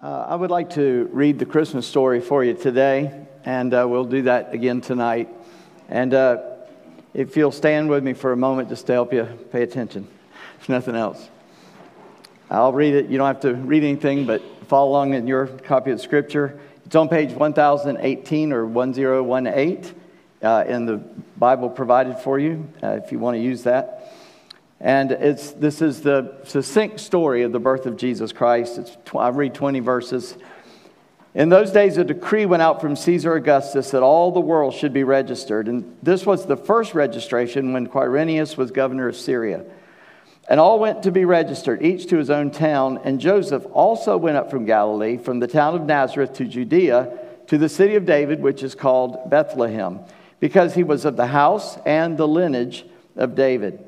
Uh, I would like to read the Christmas story for you today, and uh, we'll do that again tonight. And uh, if you'll stand with me for a moment just to help you pay attention, if nothing else. I'll read it. You don't have to read anything, but follow along in your copy of Scripture. It's on page 1018 or 1018 uh, in the Bible provided for you, uh, if you want to use that. And it's, this is the succinct story of the birth of Jesus Christ. It's, I read 20 verses. In those days, a decree went out from Caesar Augustus that all the world should be registered. And this was the first registration when Quirinius was governor of Syria. And all went to be registered, each to his own town. And Joseph also went up from Galilee, from the town of Nazareth to Judea, to the city of David, which is called Bethlehem, because he was of the house and the lineage of David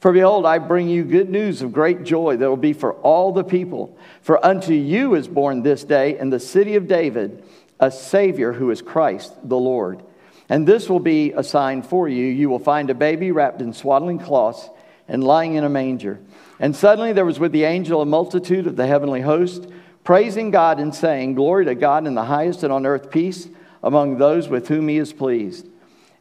For behold, I bring you good news of great joy that will be for all the people. For unto you is born this day in the city of David a Savior who is Christ the Lord. And this will be a sign for you. You will find a baby wrapped in swaddling cloths and lying in a manger. And suddenly there was with the angel a multitude of the heavenly host, praising God and saying, Glory to God in the highest and on earth peace among those with whom he is pleased.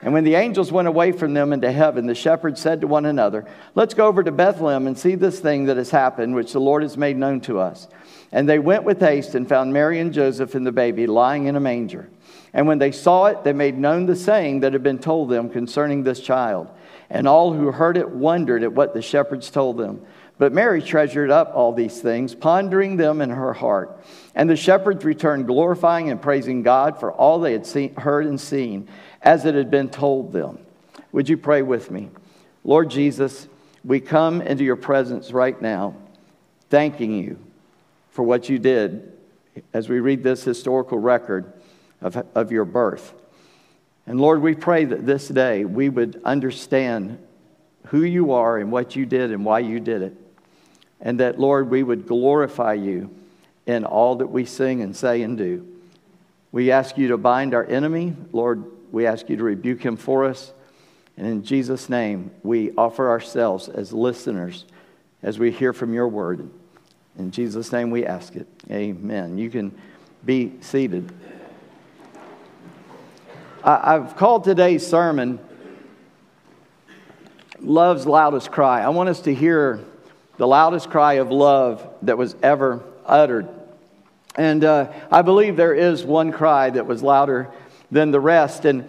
And when the angels went away from them into heaven, the shepherds said to one another, Let's go over to Bethlehem and see this thing that has happened, which the Lord has made known to us. And they went with haste and found Mary and Joseph and the baby lying in a manger. And when they saw it, they made known the saying that had been told them concerning this child. And all who heard it wondered at what the shepherds told them. But Mary treasured up all these things, pondering them in her heart. And the shepherds returned, glorifying and praising God for all they had seen, heard and seen as it had been told them. Would you pray with me? Lord Jesus, we come into your presence right now, thanking you for what you did as we read this historical record of, of your birth. And Lord, we pray that this day we would understand who you are and what you did and why you did it. And that, Lord, we would glorify you in all that we sing and say and do. We ask you to bind our enemy. Lord, we ask you to rebuke him for us. And in Jesus' name, we offer ourselves as listeners as we hear from your word. In Jesus' name, we ask it. Amen. You can be seated. I've called today's sermon Love's Loudest Cry. I want us to hear the loudest cry of love that was ever uttered. And uh, I believe there is one cry that was louder than the rest. And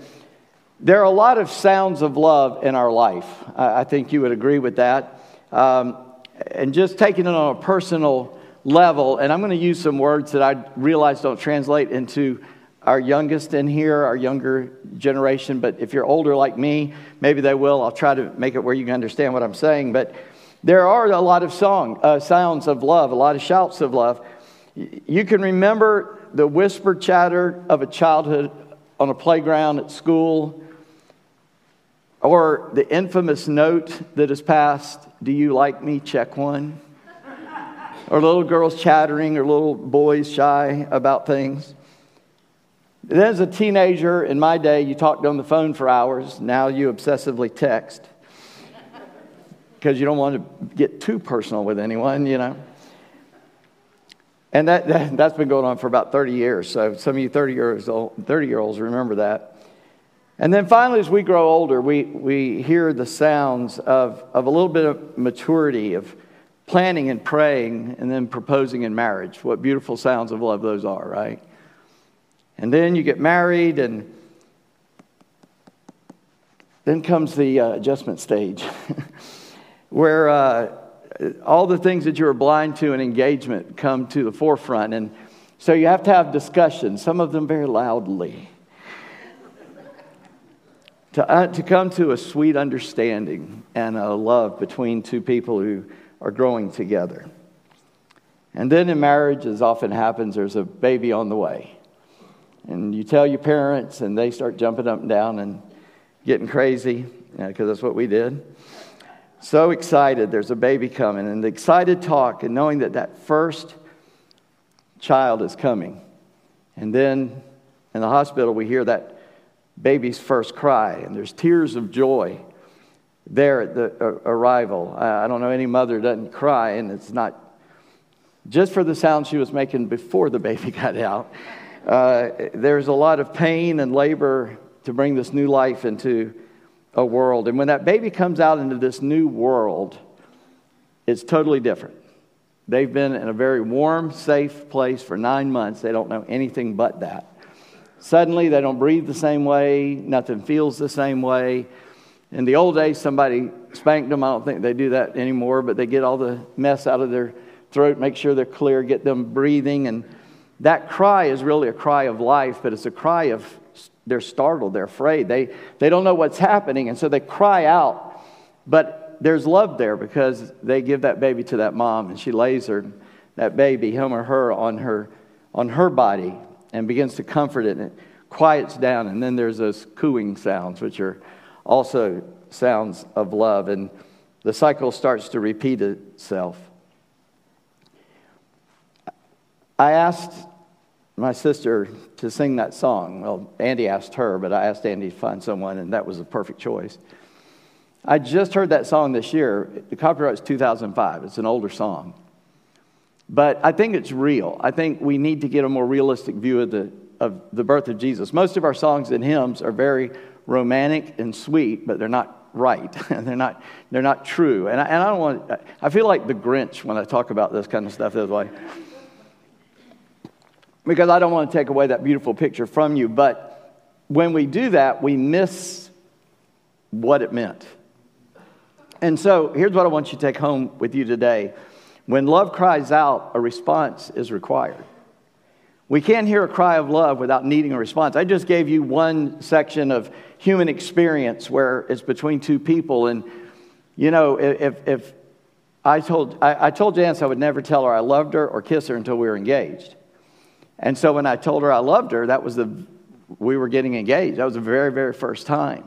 there are a lot of sounds of love in our life. I think you would agree with that. Um, and just taking it on a personal level, and I'm going to use some words that I realize don't translate into our youngest in here, our younger generation, but if you're older like me, maybe they will. I'll try to make it where you can understand what I'm saying. But there are a lot of song, uh, sounds of love, a lot of shouts of love. You can remember the whispered chatter of a childhood on a playground at school, or the infamous note that is passed, Do you like me? Check one. or little girls chattering, or little boys shy about things. Then, as a teenager in my day, you talked on the phone for hours. Now you obsessively text because you don't want to get too personal with anyone, you know. And that, that, has been going on for about 30 years. So some of you 30 years old, 30 year olds remember that. And then finally, as we grow older, we, we hear the sounds of, of a little bit of maturity, of planning and praying, and then proposing in marriage. What beautiful sounds of love those are, right? And then you get married, and then comes the uh, adjustment stage, where uh, all the things that you were blind to in engagement come to the forefront. And so you have to have discussions, some of them very loudly, to, uh, to come to a sweet understanding and a love between two people who are growing together. And then in marriage, as often happens, there's a baby on the way. And you tell your parents, and they start jumping up and down and getting crazy because that's what we did. So excited, there's a baby coming, and the excited talk, and knowing that that first child is coming. And then in the hospital, we hear that baby's first cry, and there's tears of joy there at the arrival. I don't know any mother doesn't cry, and it's not just for the sound she was making before the baby got out. Uh, there's a lot of pain and labor to bring this new life into a world. And when that baby comes out into this new world, it's totally different. They've been in a very warm, safe place for nine months. They don't know anything but that. Suddenly, they don't breathe the same way, nothing feels the same way. In the old days, somebody spanked them. I don't think they do that anymore, but they get all the mess out of their throat, make sure they're clear, get them breathing. And that cry is really a cry of life, but it's a cry of they're startled, they're afraid, they, they don't know what's happening, and so they cry out. But there's love there because they give that baby to that mom, and she lays her, that baby, him or her, on her, on her body and begins to comfort it, and it quiets down. And then there's those cooing sounds, which are also sounds of love, and the cycle starts to repeat itself. I asked my sister to sing that song. Well, Andy asked her, but I asked Andy to find someone, and that was a perfect choice. I just heard that song this year. The copyright is 2005. It's an older song. But I think it's real. I think we need to get a more realistic view of the, of the birth of Jesus. Most of our songs and hymns are very romantic and sweet, but they're not right. they're, not, they're not true. And I, and I don't want, I feel like the Grinch when I talk about this kind of stuff this way because I don't want to take away that beautiful picture from you. But when we do that, we miss what it meant. And so here's what I want you to take home with you today. When love cries out, a response is required. We can't hear a cry of love without needing a response. I just gave you one section of human experience where it's between two people. And, you know, if, if I told, I, I told Janice I would never tell her I loved her or kiss her until we were engaged. And so when I told her I loved her, that was the, we were getting engaged. That was the very, very first time.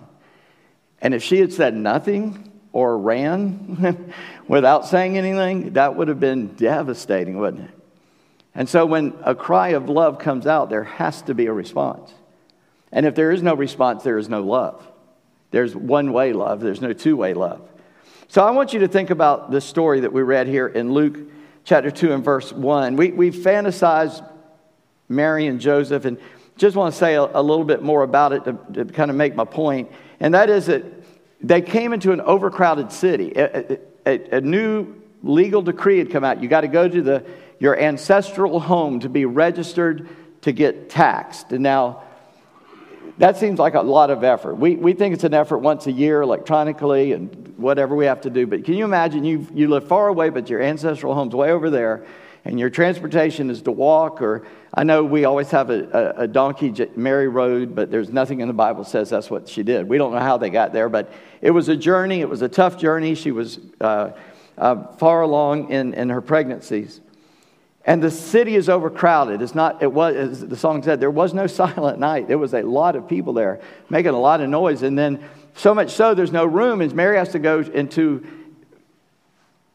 And if she had said nothing or ran without saying anything, that would have been devastating, wouldn't it? And so when a cry of love comes out, there has to be a response. And if there is no response, there is no love. There's one way love, there's no two way love. So I want you to think about this story that we read here in Luke chapter 2 and verse 1. We, we fantasize Mary and Joseph. And just want to say a, a little bit more about it to, to, kind of make my point. And that is that they came into an overcrowded city. A, a, a new legal decree had come out. You got to go to the, your ancestral home to be registered to get taxed. And now, that seems like a lot of effort. We, we think it's an effort once a year electronically and whatever we have to do. But can you imagine you, you live far away, but your ancestral home's way over there, and your transportation is to walk or i know we always have a, a, a, donkey mary rode but there's nothing in the bible says that's what she did. We don't know how they got there but it was a journey it was a tough journey. She was uh, uh, far along in, in her pregnancies. And the city is overcrowded. It's not it was as the song said there was no silent night. There was a lot of people there making a lot of noise. And then so much so there's no room and mary has to go into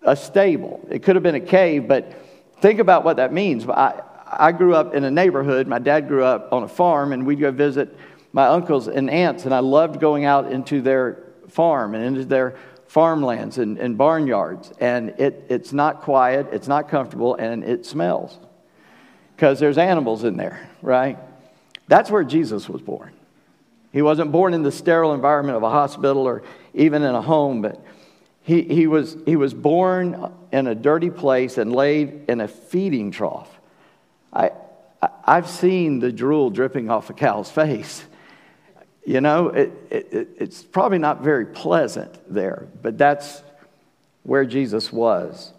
a stable. It could have been a cave but Think about what that means. I, I grew up in a neighborhood. My dad grew up on a farm, and we'd go visit my uncles and aunts, and I loved going out into their farm and into their farmlands and, and barnyards. And it, it's not quiet, it's not comfortable, and it smells because there's animals in there, right? That's where Jesus was born. He wasn't born in the sterile environment of a hospital or even in a home, but he, he, was, he was born in a dirty place and laid in a feeding trough. I, I, have seen the drool dripping off a cow's face. You know, it, it, it's probably not very pleasant there, but that's where Jesus was.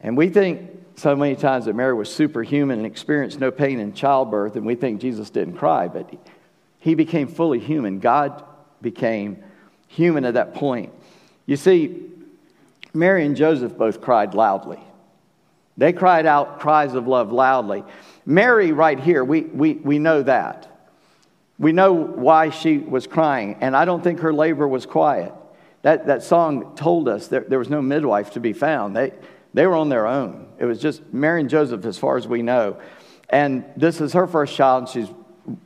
And we think so many times that Mary was superhuman and experienced no pain in childbirth, and we think Jesus didn't cry, but he became fully human. God became human at that point. You see, Mary and Joseph both cried loudly. They cried out cries of love loudly. Mary, right here, we, we, we know that. We know why she was crying, and I don't think her labor was quiet. That, that song told us there, there was no midwife to be found. They, they were on their own. It was just Mary and Joseph, as far as we know. And this is her first child, and she's,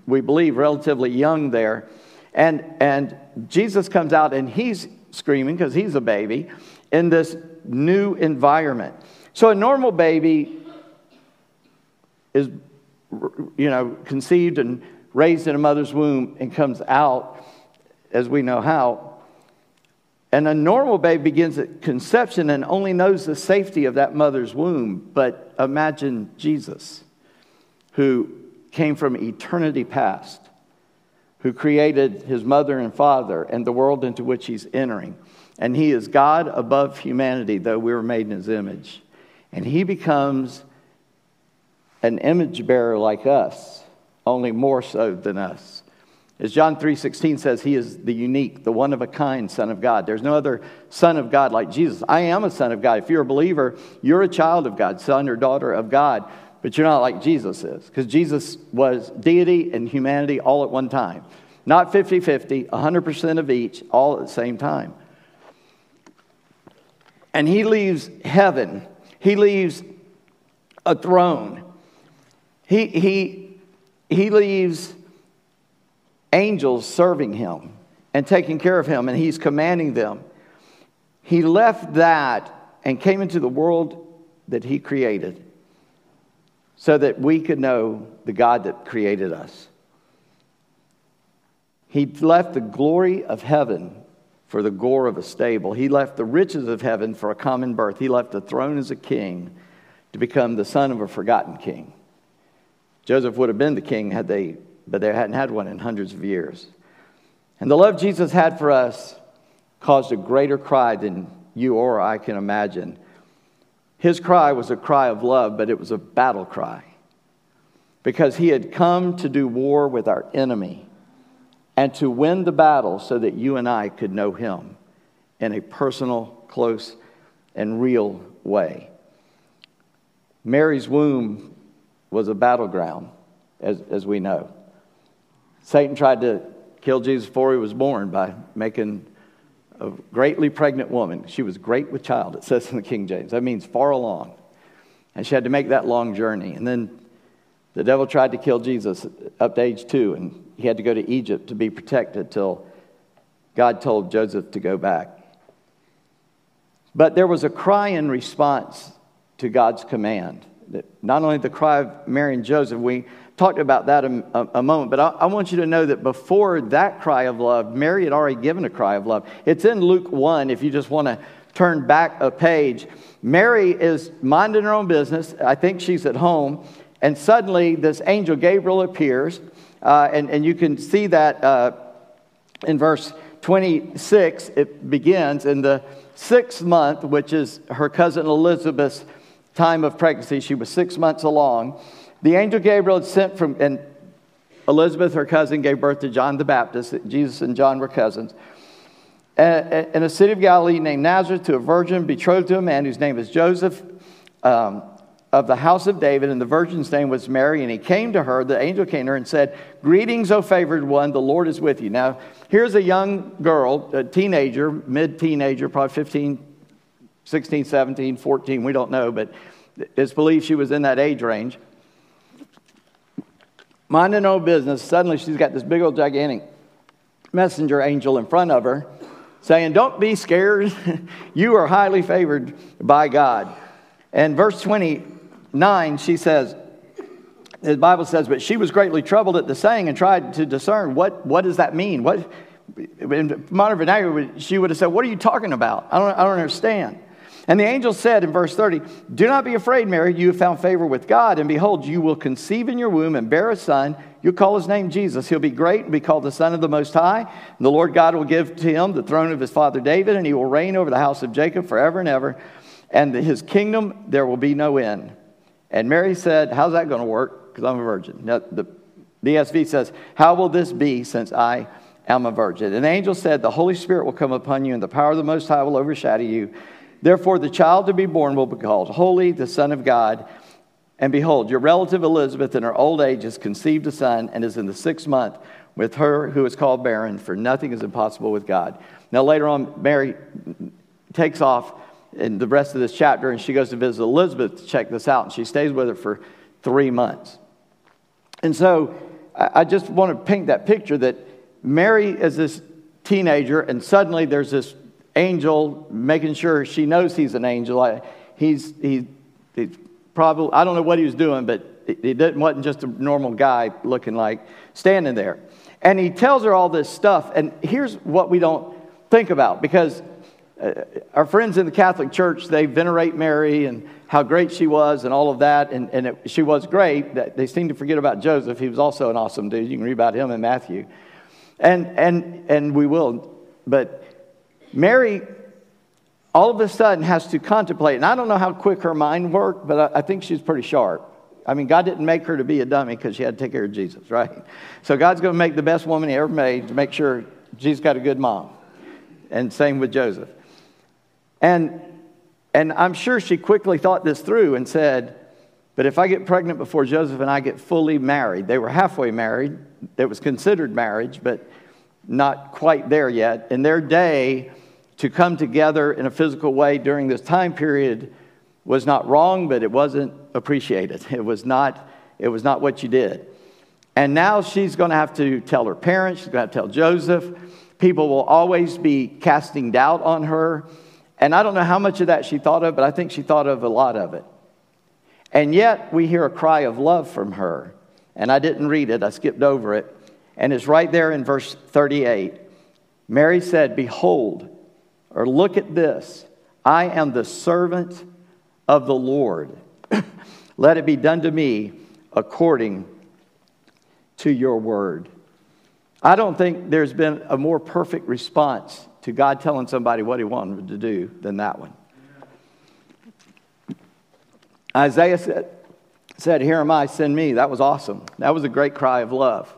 we believe, relatively young there. And, and Jesus comes out, and he's screaming because he's a baby in this new environment. So a normal baby is, you know, conceived and raised in a mother's womb and comes out as we know how. And a normal baby begins at conception and only knows the safety of that mother's womb. But imagine Jesus, who came from eternity past, who created his mother and father and the world into which he's entering. And he is God above humanity, though we were made in his image. And he becomes an image bearer like us, only more so than us. As John 3:16 says, he is the unique, the one of a kind son of God. There's no other son of God like Jesus. I am a son of God. If you're a believer, you're a child of God, son or daughter of God, but you're not like Jesus is because Jesus was deity and humanity all at one time. Not 50-50, 100% of each all at the same time. And he leaves heaven. He leaves a throne. He, he, he leaves angels serving him and taking care of him, and he's commanding them. He left that and came into the world that he created so that we could know the God that created us. He left the glory of heaven for the gore of a stable. He left the riches of heaven for a common birth. He left the throne as a king to become the son of a forgotten king. Joseph would have been the king had they but they hadn't had one in hundreds of years. And the love Jesus had for us caused a greater cry than you or I can imagine. His cry was a cry of love, but it was a battle cry because he had come to do war with our enemy and to win the battle so that you and I could know him in a personal, close, and real way. Mary's womb was a battleground, as, as we know. Satan tried to kill Jesus before he was born by making a greatly pregnant woman. She was great with child, it says in the King James. That means far along. And she had to make that long journey. And then the devil tried to kill Jesus up to age two, and he had to go to Egypt to be protected till God told Joseph to go back. But there was a cry in response to God's command. That Not only the cry of Mary and Joseph, we talked about that a, a, moment, but I, I, want you to know that before that cry of love, Mary had already given a cry of love. It's in Luke 1, if you just want to turn back a page. Mary is minding her own business. I think she's at home. And suddenly, this angel Gabriel appears. Uh, and, and you can see that uh, in verse 26. It begins in the sixth month, which is her cousin Elizabeth's time of pregnancy. She was six months along. The angel Gabriel had sent from, and Elizabeth, her cousin, gave birth to John the Baptist. Jesus and John were cousins. In a city of Galilee named Nazareth, to a virgin betrothed to a man whose name is Joseph um, of the house of David, and the virgin's name was Mary. And he came to her, the angel came to her and said, Greetings, O favored one, the Lord is with you. Now, here's a young girl, a teenager, mid teenager, probably 15, 16, 17, 14, we don't know, but it's believed she was in that age range minding her own business, suddenly she's got this big old gigantic messenger angel in front of her saying, Don't be scared. you are highly favored by God. And verse 29, she says, the Bible says, but she was greatly troubled at the saying and tried to discern what, what does that mean? What, in modern vernacular, she would have said, What are you talking about? I don't, I don't understand. And the angel said in verse 30, Do not be afraid, Mary. You have found favor with God. And behold, you will conceive in your womb and bear a son. You'll call his name Jesus. He'll be great and be called the Son of the Most High. And the Lord God will give to him the throne of his father David, and he will reign over the house of Jacob forever and ever. And his kingdom there will be no end. And Mary said, How's that going to work? Because I'm a virgin. Now, the ESV says, How will this be since I am a virgin? And the angel said, The Holy Spirit will come upon you, and the power of the Most High will overshadow you. Therefore, the child to be born will be called Holy, the Son of God. And behold, your relative Elizabeth in her old age has conceived a son and is in the sixth month with her who is called barren, for nothing is impossible with God. Now, later on, Mary takes off in the rest of this chapter and she goes to visit Elizabeth to check this out, and she stays with her for three months. And so I just want to paint that picture that Mary is this teenager, and suddenly there's this angel making sure she knows he's an angel. He's, he, he's probably, I don't know what he was doing, but he didn't, wasn't just a normal guy looking like standing there. And he tells her all this stuff. And here's what we don't think about because uh, our friends in the Catholic Church, they venerate Mary and how great she was and all of that. And, and it, she was great. They seem to forget about Joseph. He was also an awesome dude. You can read about him in Matthew. And, and, and we will. But Mary, all of a sudden, has to contemplate. And I don't know how quick her mind worked, but I, think she's pretty sharp. I mean, God didn't make her to be a dummy because she had to take care of Jesus, right? So God's going to make the best woman he ever made to make sure she's got a good mom. And same with Joseph. And, and I'm sure she quickly thought this through and said, but if I get pregnant before Joseph and I get fully married, they were halfway married. It was considered marriage, but not quite there yet. In their day, to come together in a physical way during this time period was not wrong, but it wasn't appreciated. It was not, it was not what you did. And now she's going to have to tell her parents, she's going to, to tell Joseph. People will always be casting doubt on her. And I don't know how much of that she thought of, but I think she thought of a lot of it. And yet we hear a cry of love from her. And I didn't read it, I skipped over it. And it's right there in verse 38. Mary said, Behold, or look at this, I am the servant of the Lord. Let it be done to me according to your word. I don't think there's been a more perfect response to God telling somebody what he wanted to do than that one. Isaiah said, said, Here am I, send me. That was awesome. That was a great cry of love.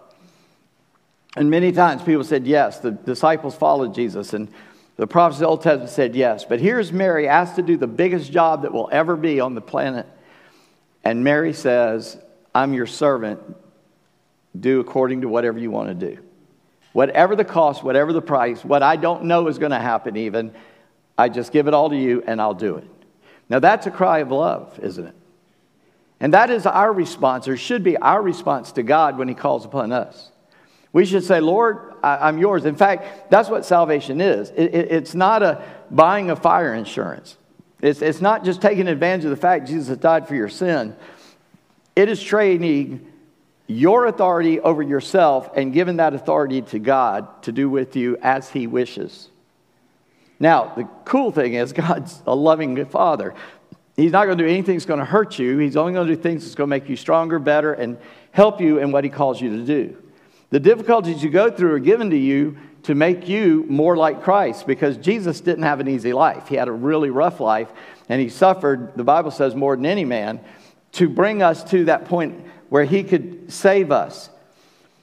And many times people said yes. The disciples followed Jesus, and the prophets of the Old Testament said yes. But here's Mary asked to do the biggest job that will ever be on the planet. And Mary says, I'm your servant. Do according to whatever you want to do. Whatever the cost, whatever the price, what I don't know is going to happen, even, I just give it all to you and I'll do it. Now, that's a cry of love, isn't it? And that is our response, or should be our response to God when He calls upon us. We should say, Lord, I, am yours. In fact, that's what salvation is. It, it, it's not a buying a fire insurance. It's, it's not just taking advantage of the fact Jesus has died for your sin. It is trading your authority over yourself and giving that authority to God to do with you as He wishes. Now, the cool thing is, God's a loving Father. He's not going to do anything that's going to hurt you. He's only going to do things that's going to make you stronger, better, and help you in what He calls you to do. The difficulties you go through are given to you to make you more like Christ because Jesus didn't have an easy life. He had a really rough life and he suffered, the Bible says, more than any man to bring us to that point where he could save us.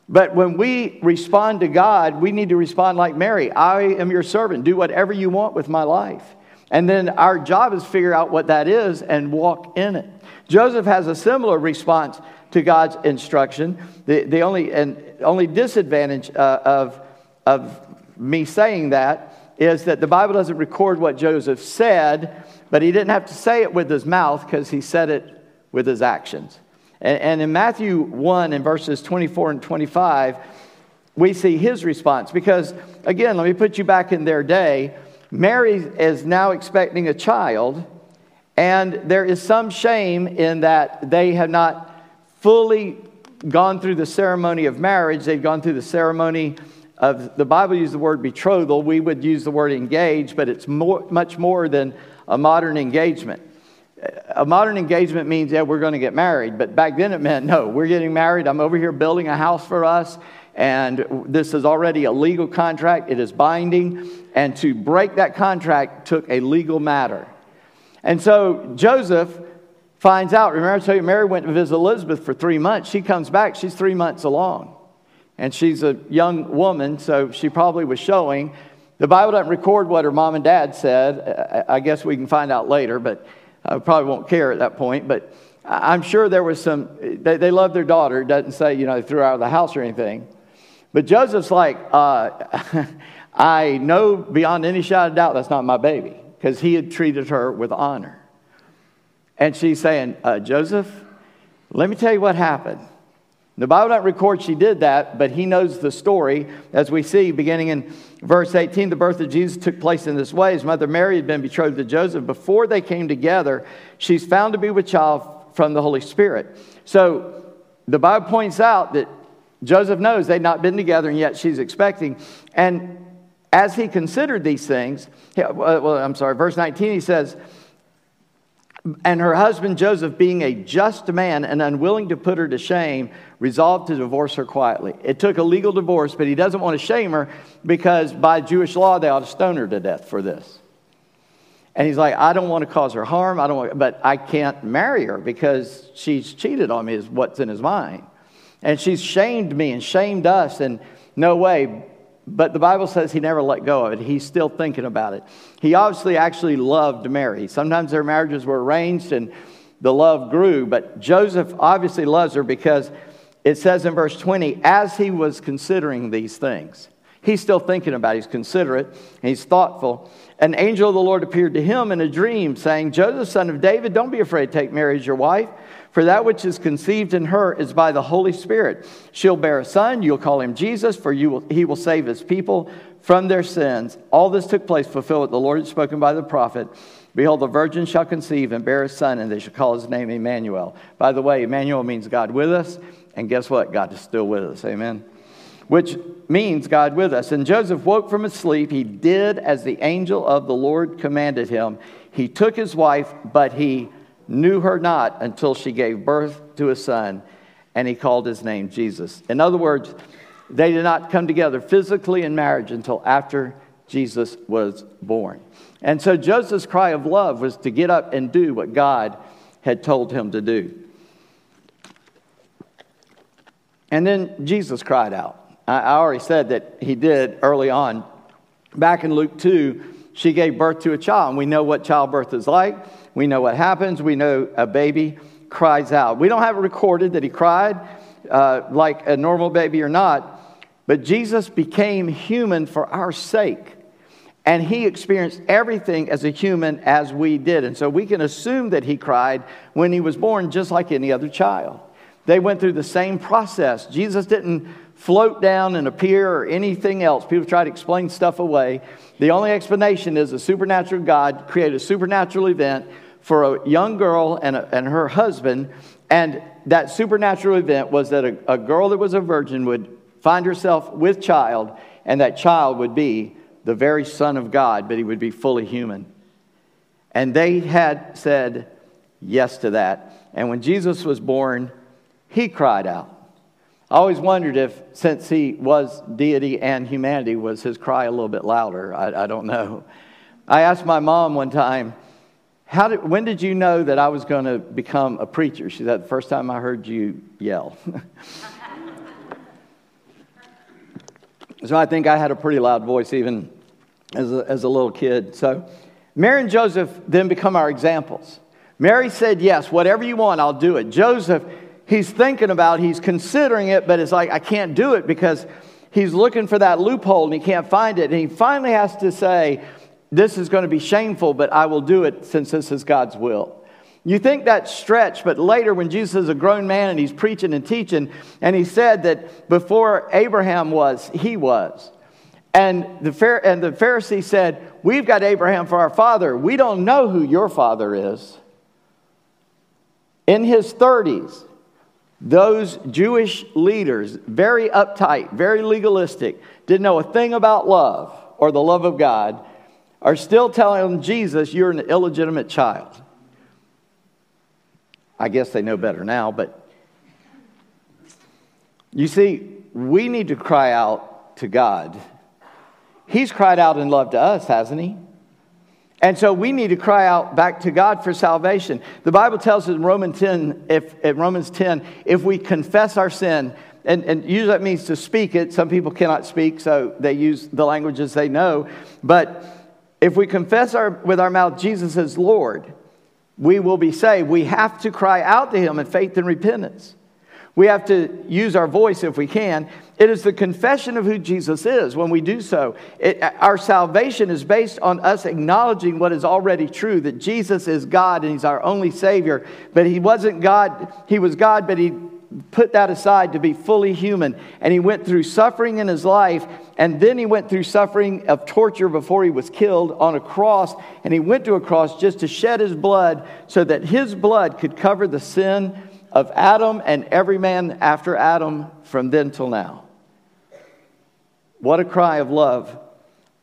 But when we respond to God, we need to respond like Mary I am your servant. Do whatever you want with my life. And then our job is figure out what that is and walk in it. Joseph has a similar response to God's instruction. The, the only, and only disadvantage uh, of, of me saying that is that the Bible doesn't record what Joseph said, but he didn't have to say it with his mouth because he said it with his actions. And, and in Matthew 1 in verses 24 and 25, we see his response. Because, again, let me put you back in their day. Mary is now expecting a child, and there is some shame in that they have not fully gone through the ceremony of marriage, they've gone through the ceremony of the Bible uses the word betrothal. We would use the word engage, but it's more, much more than a modern engagement. A modern engagement means, yeah, we're going to get married. But back then it meant, no, we're getting married. I'm over here building a house for us. And this is already a legal contract. It is binding. And to break that contract took a legal matter. And so Joseph finds out. Remember, I tell you, Mary went to visit Elizabeth for three months. She comes back, she's three months along. And she's a young woman, so she probably was showing. The Bible doesn't record what her mom and dad said. I guess we can find out later, but I probably won't care at that point. But I'm sure there was some, they, they their daughter. It doesn't say, you know, they threw her out of the house or anything. But Joseph's like, uh, I know beyond any shadow of doubt that's not my baby because he had treated her with honor. And she's saying, uh, Joseph, let me tell you what happened. The Bible doesn't record she did that, but he knows the story. As we see, beginning in verse 18, the birth of Jesus took place in this way. His mother Mary had been betrothed to Joseph. Before they came together, she's found to be with child from the Holy Spirit. So the Bible points out that Joseph knows they'd not been together, and yet she's expecting. And as he considered these things, well, I'm sorry, verse 19, he says, and her husband Joseph, being a just man and unwilling to put her to shame, resolved to divorce her quietly. It took a legal divorce, but he doesn't want to shame her because by Jewish law, they ought to stone her to death for this. And he's like, I don't want to cause her harm, I don't want, but I can't marry her because she's cheated on me, is what's in his mind. And she's shamed me and shamed us, and no way. But the Bible says he never let go of it. He's still thinking about it. He obviously actually loved Mary. Sometimes their marriages were arranged and the love grew, but Joseph obviously loves her because it says in verse 20, as he was considering these things, he's still thinking about it. He's considerate, and he's thoughtful. An angel of the Lord appeared to him in a dream, saying, Joseph, son of David, don't be afraid to take Mary as your wife, for that which is conceived in her is by the Holy Spirit. She'll bear a son, you'll call him Jesus, for you will, he will save his people from their sins. All this took place, fulfill what the Lord had spoken by the prophet. Behold, the virgin shall conceive and bear a son, and they shall call his name Emmanuel. By the way, Emmanuel means God with us. And guess what? God is still with us. Amen. Which means God with us. And Joseph woke from his sleep. He did as the angel of the Lord commanded him. He took his wife, but he knew her not until she gave birth to a son, and he called his name Jesus. In other words, they did not come together physically in marriage until after Jesus was born. And so Joseph's cry of love was to get up and do what God had told him to do. And then Jesus cried out. I already said that he did early on. Back in Luke 2, she gave birth to a child, and we know what childbirth is like. We know what happens. We know a baby cries out. We don't have it recorded that he cried uh, like a normal baby or not, but Jesus became human for our sake. And he experienced everything as a human as we did. And so we can assume that he cried when he was born, just like any other child. They went through the same process. Jesus didn't float down and appear or anything else. People try to explain stuff away. The only explanation is a supernatural God created a supernatural event for a young girl and, a, and her husband. And that supernatural event was that a, a girl that was a virgin would find herself with child, and that child would be the very Son of God, but he would be fully human. And they had said yes to that. And when Jesus was born, he cried out. I always wondered if, since he was deity and humanity, was his cry a little bit louder. I, I don't know. I asked my mom one time, How did, when did you know that I was going to become a preacher? She said, The first time I heard you yell. so I think I had a pretty loud voice even as a, as a little kid. So Mary and Joseph then become our examples. Mary said, Yes, whatever you want, I'll do it. Joseph he's thinking about, he's considering it, but it's like, I can't do it because he's looking for that loophole and he can't find it. And he finally has to say, This is going to be shameful, but I will do it since this is God's will. You think that's stretch, but later when Jesus is a grown man and he's preaching and teaching, and he said that before Abraham was, he was. And the, and the Pharisee said, We've got Abraham for our father. We don't know who your father is. In his 30s, those Jewish leaders, very uptight, very legalistic, didn't know a thing about love or the love of God, are still telling Jesus, You're an illegitimate child. I guess they know better now, but you see, we need to cry out to God. He's cried out in love to us, hasn't he? And so we need to cry out back to God for salvation. The Bible tells us in Romans 10, if, in Romans 10, if we confess our sin, and, and usually that means to speak it. Some people cannot speak, so they use the languages they know. But if we confess our, with our mouth Jesus is Lord, we will be saved, we have to cry out to Him in faith and repentance. We have to use our voice if we can. It is the confession of who Jesus is when we do so. It, our salvation is based on us acknowledging what is already true that Jesus is God and He's our only Savior. But He wasn't God, He was God, but He put that aside to be fully human. And He went through suffering in His life, and then He went through suffering of torture before He was killed on a cross. And He went to a cross just to shed His blood so that His blood could cover the sin of Adam and every man after Adam from then till now. What a cry of love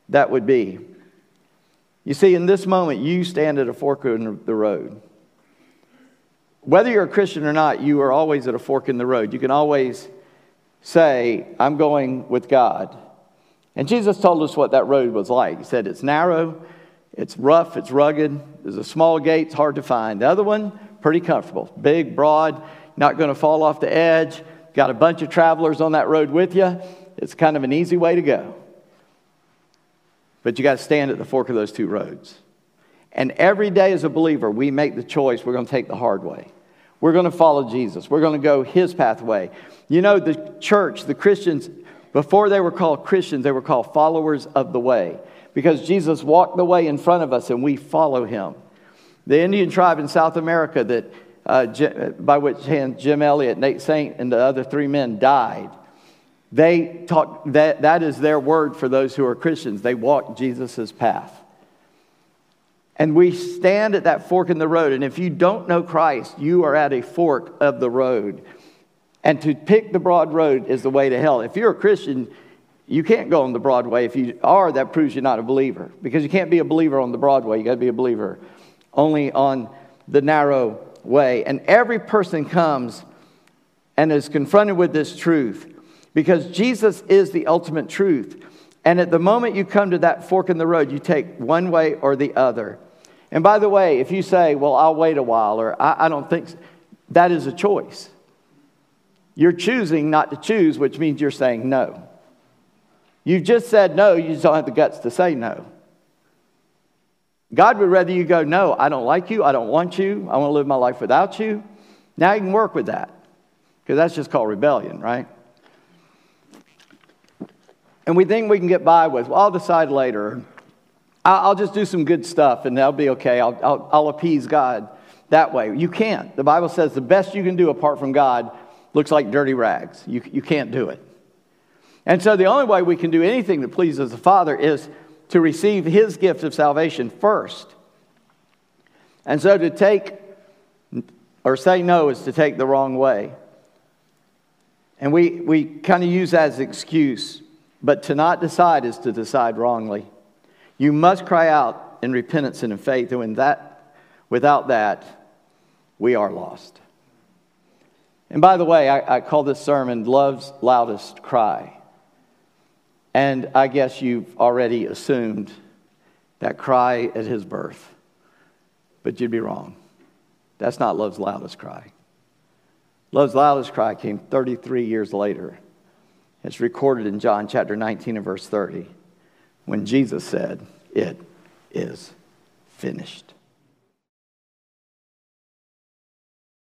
that would be. You see, in this moment, you stand at a fork in the road. Whether you're a Christian or not, you are always at a fork in the road. You can always say, I'm going with God. And Jesus told us what that road was like. He said, It's narrow, it's rough, it's rugged, there's a small gate, it's hard to find. The other one, pretty comfortable. Big, broad, not going to fall off the edge. Got a bunch of travelers on that road with you. It's kind of an easy way to go. But you got to stand at the fork of those two roads. And every day as a believer, we make the choice we're going to take the hard way. We're going to follow Jesus. We're going to go his pathway. You know, the church, the Christians, before they were called Christians, they were called followers of the way because Jesus walked the way in front of us and we follow him. The Indian tribe in South America that, uh, by which hand Jim Elliot, Nate Saint, and the other three men died, they talk, that, that is their word for those who are Christians. They walk Jesus' path. And we stand at that fork in the road. And if you don't know Christ, you are at a fork of the road. And to pick the broad road is the way to hell. If you're a Christian, you can't go on the broad way. If you are, that proves you're not a believer. Because you can't be a believer on the broad way. You got to be a believer only on the narrow way. And every person comes and is confronted with this truth because Jesus is the ultimate truth. And at the moment you come to that fork in the road, you take one way or the other. And by the way, if you say, Well, I'll wait a while, or I, I don't think so, that is a choice. You're choosing not to choose, which means you're saying no. You've just said no, you just don't have the guts to say no. God would rather you go, No, I don't like you. I don't want you. I want to live my life without you. Now you can work with that because that's just called rebellion, right? And we think we can get by with, well, I'll decide later. I'll just do some good stuff and that'll be okay. I'll, I'll, I'll appease God that way. You can't. The Bible says the best you can do apart from God looks like dirty rags. You, you can't do it. And so the only way we can do anything that pleases the Father is to receive his gift of salvation first. And so to take or say no is to take the wrong way. And we, we kind of use that as an excuse, but to not decide is to decide wrongly. You must cry out in repentance and in faith, and when that, without that, we are lost. And by the way, I, I call this sermon Love's Loudest Cry. And I guess you've already assumed that cry at his birth. But you'd be wrong. That's not love's loudest cry. Love's loudest cry came 33 years later. It's recorded in John chapter 19 and verse 30 when Jesus said, It is finished.